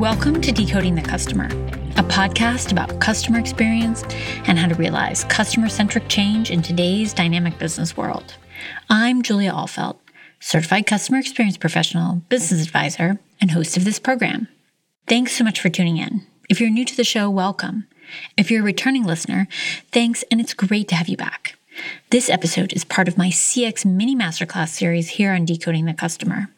Welcome to Decoding the Customer, a podcast about customer experience and how to realize customer centric change in today's dynamic business world. I'm Julia Ahlfeldt, certified customer experience professional, business advisor, and host of this program. Thanks so much for tuning in. If you're new to the show, welcome. If you're a returning listener, thanks, and it's great to have you back. This episode is part of my CX mini masterclass series here on Decoding the Customer.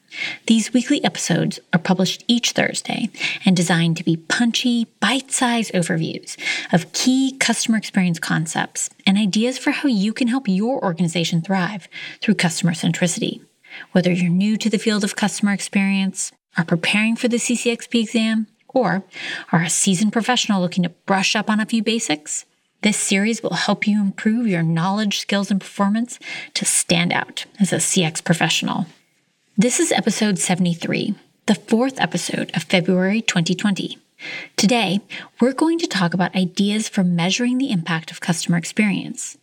These weekly episodes are published each Thursday and designed to be punchy, bite sized overviews of key customer experience concepts and ideas for how you can help your organization thrive through customer centricity. Whether you're new to the field of customer experience, are preparing for the CCXP exam, or are a seasoned professional looking to brush up on a few basics, this series will help you improve your knowledge, skills, and performance to stand out as a CX professional. This is episode 73, the fourth episode of February 2020. Today, we're going to talk about ideas for measuring the impact of customer experience.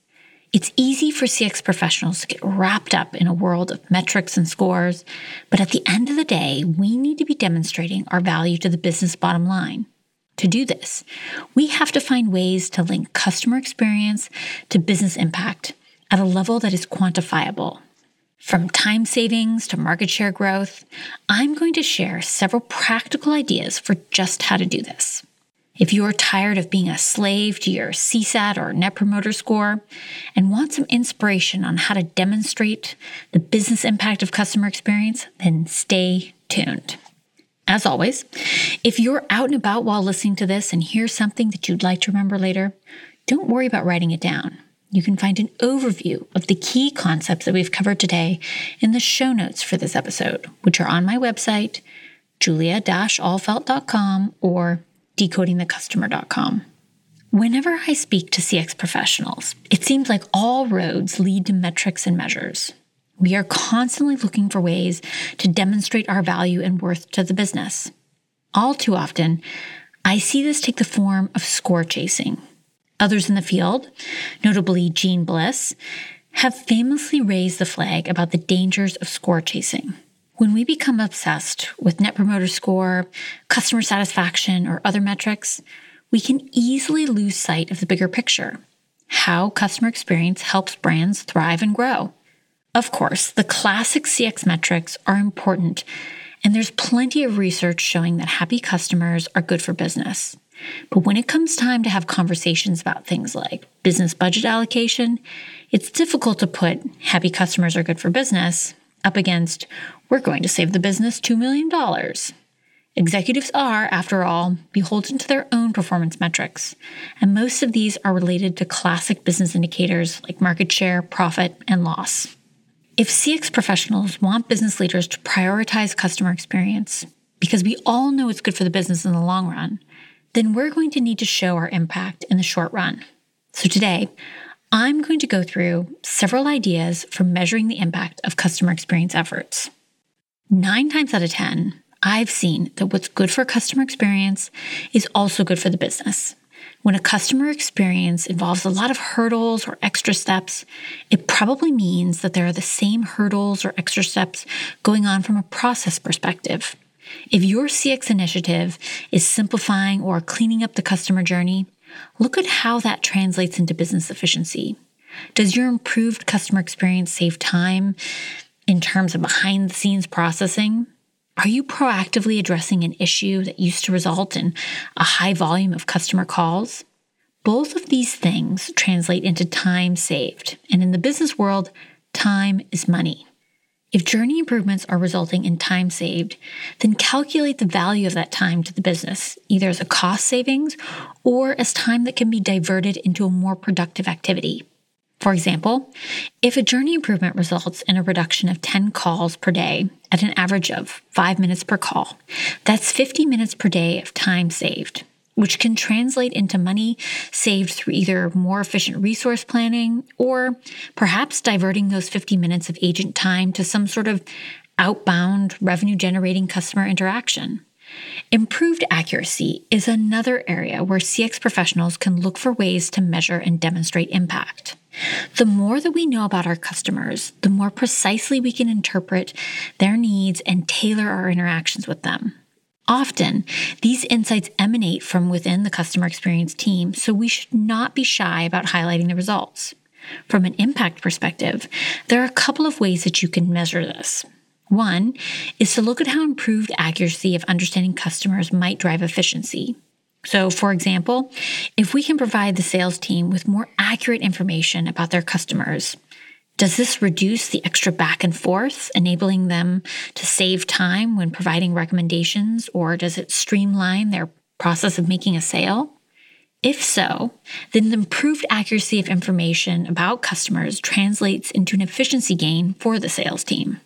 It's easy for CX professionals to get wrapped up in a world of metrics and scores, but at the end of the day, we need to be demonstrating our value to the business bottom line. To do this, we have to find ways to link customer experience to business impact at a level that is quantifiable from time savings to market share growth, I'm going to share several practical ideas for just how to do this. If you're tired of being a slave to your CSAT or Net Promoter Score and want some inspiration on how to demonstrate the business impact of customer experience, then stay tuned. As always, if you're out and about while listening to this and hear something that you'd like to remember later, don't worry about writing it down. You can find an overview of the key concepts that we've covered today in the show notes for this episode, which are on my website, julia-ahlfeldt.com or decodingthecustomer.com. Whenever I speak to CX professionals, it seems like all roads lead to metrics and measures. We are constantly looking for ways to demonstrate our value and worth to the business. All too often, I see this take the form of score chasing, Others in the field, notably Jeanne Bliss, have famously raised the flag about the dangers of score chasing. When we become obsessed with net promoter score, customer satisfaction, or other metrics, we can easily lose sight of the bigger picture how customer experience helps brands thrive and grow. Of course, the classic CX metrics are important, and there's plenty of research showing that happy customers are good for business. But when it comes time to have conversations about things like business budget allocation, it's difficult to put happy customers are good for business up against we're going to save the business $2 million. Executives are, after all, beholden to their own performance metrics, and most of these are related to classic business indicators like market share, profit, and loss. If CX professionals want business leaders to prioritize customer experience, because we all know it's good for the business in the long run, then we're going to need to show our impact in the short run. So today, I'm going to go through several ideas for measuring the impact of customer experience efforts. Nine times out of 10, I've seen that what's good for customer experience is also good for the business. When a customer experience involves a lot of hurdles or extra steps, it probably means that there are the same hurdles or extra steps going on from a process perspective. If your CX initiative is simplifying or cleaning up the customer journey, look at how that translates into business efficiency. Does your improved customer experience save time in terms of behind the scenes processing? Are you proactively addressing an issue that used to result in a high volume of customer calls? Both of these things translate into time saved. And in the business world, time is money. If journey improvements are resulting in time saved, then calculate the value of that time to the business, either as a cost savings or as time that can be diverted into a more productive activity. For example, if a journey improvement results in a reduction of 10 calls per day at an average of 5 minutes per call, that's 50 minutes per day of time saved which can translate into money saved through either more efficient resource planning or perhaps diverting those 50 minutes of agent time to some sort of outbound revenue generating customer interaction. Improved accuracy is another area where CX professionals can look for ways to measure and demonstrate impact. The more that we know about our customers, the more precisely we can interpret their needs and tailor our interactions with them. Often, these insights emanate from within the customer experience team, so we should not be shy about highlighting the results. From an impact perspective, there are a couple of ways that you can measure this. One is to look at how improved accuracy of understanding customers might drive efficiency. So, for example, if we can provide the sales team with more accurate information about their customers, does this reduce the extra back and forth, enabling them to save time when providing recommendations, or does it streamline their process of making a sale? If so, then the improved accuracy of information about customers translates into an efficiency gain for the sales team.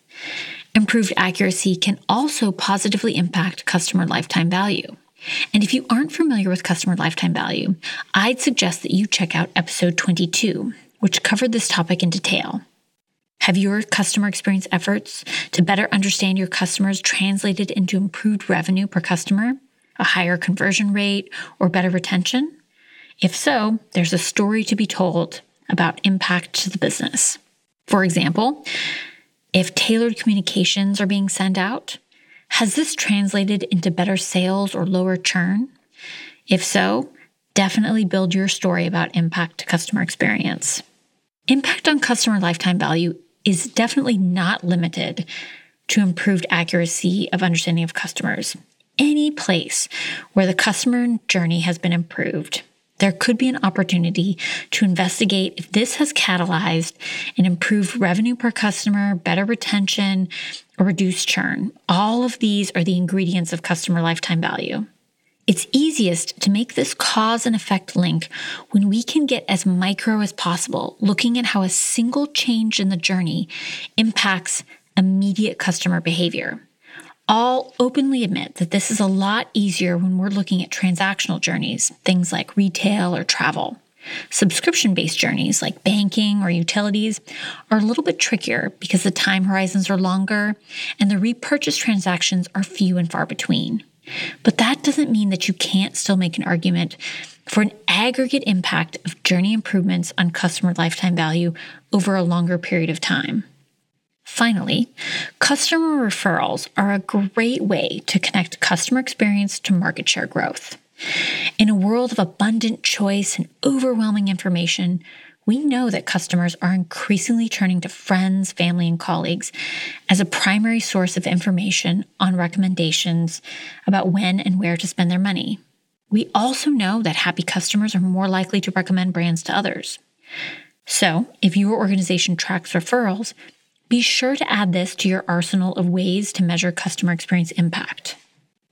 Improved accuracy can also positively impact customer lifetime value. And if you aren't familiar with customer lifetime value, I'd suggest that you check out episode 22, which covered this topic in detail. Have your customer experience efforts to better understand your customers translated into improved revenue per customer, a higher conversion rate, or better retention? If so, there's a story to be told about impact to the business. For example, if tailored communications are being sent out, has this translated into better sales or lower churn? If so, definitely build your story about impact to customer experience. Impact on customer lifetime value is definitely not limited to improved accuracy of understanding of customers. Any place where the customer journey has been improved, there could be an opportunity to investigate if this has catalyzed an improved revenue per customer, better retention, or reduced churn. All of these are the ingredients of customer lifetime value. It's easiest to make this cause and effect link when we can get as micro as possible, looking at how a single change in the journey impacts immediate customer behavior. I'll openly admit that this is a lot easier when we're looking at transactional journeys, things like retail or travel. Subscription based journeys like banking or utilities are a little bit trickier because the time horizons are longer and the repurchase transactions are few and far between. But that doesn't mean that you can't still make an argument for an aggregate impact of journey improvements on customer lifetime value over a longer period of time. Finally, customer referrals are a great way to connect customer experience to market share growth. In a world of abundant choice and overwhelming information, we know that customers are increasingly turning to friends, family, and colleagues as a primary source of information on recommendations about when and where to spend their money. We also know that happy customers are more likely to recommend brands to others. So, if your organization tracks referrals, be sure to add this to your arsenal of ways to measure customer experience impact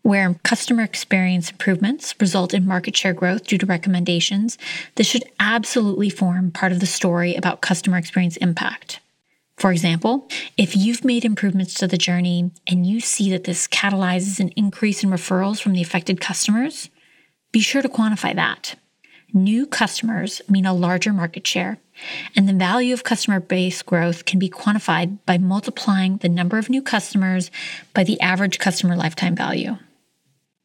where customer experience improvements result in market share growth due to recommendations, this should absolutely form part of the story about customer experience impact. For example, if you've made improvements to the journey and you see that this catalyzes an increase in referrals from the affected customers, be sure to quantify that. New customers mean a larger market share, and the value of customer base growth can be quantified by multiplying the number of new customers by the average customer lifetime value.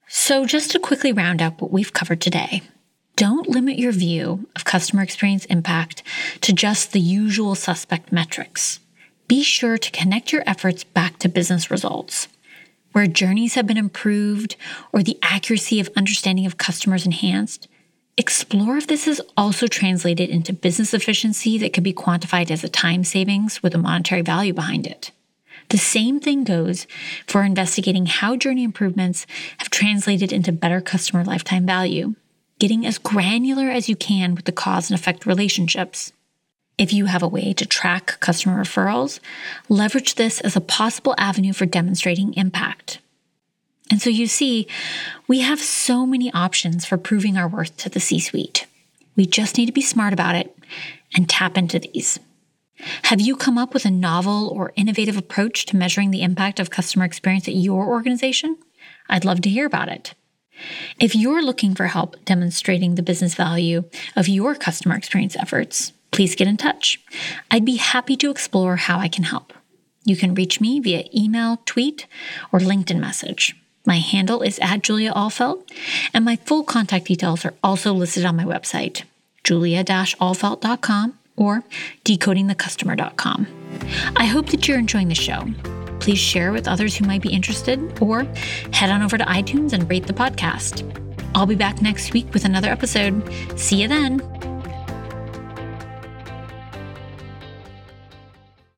So, just to quickly round up what we've covered today, don't limit your view of customer experience impact to just the usual suspect metrics. Be sure to connect your efforts back to business results. Where journeys have been improved or the accuracy of understanding of customers enhanced, explore if this is also translated into business efficiency that can be quantified as a time savings with a monetary value behind it. The same thing goes for investigating how journey improvements have translated into better customer lifetime value, getting as granular as you can with the cause and effect relationships. If you have a way to track customer referrals, leverage this as a possible avenue for demonstrating impact. And so you see, we have so many options for proving our worth to the C suite. We just need to be smart about it and tap into these. Have you come up with a novel or innovative approach to measuring the impact of customer experience at your organization? I'd love to hear about it. If you're looking for help demonstrating the business value of your customer experience efforts, please get in touch. I'd be happy to explore how I can help. You can reach me via email, tweet, or LinkedIn message. My handle is at Julia Ahlfeldt, and my full contact details are also listed on my website, julia-ahlfeldt.com or decodingthecustomer.com. I hope that you're enjoying the show. please share with others who might be interested or head on over to iTunes and rate the podcast. I'll be back next week with another episode. See you then.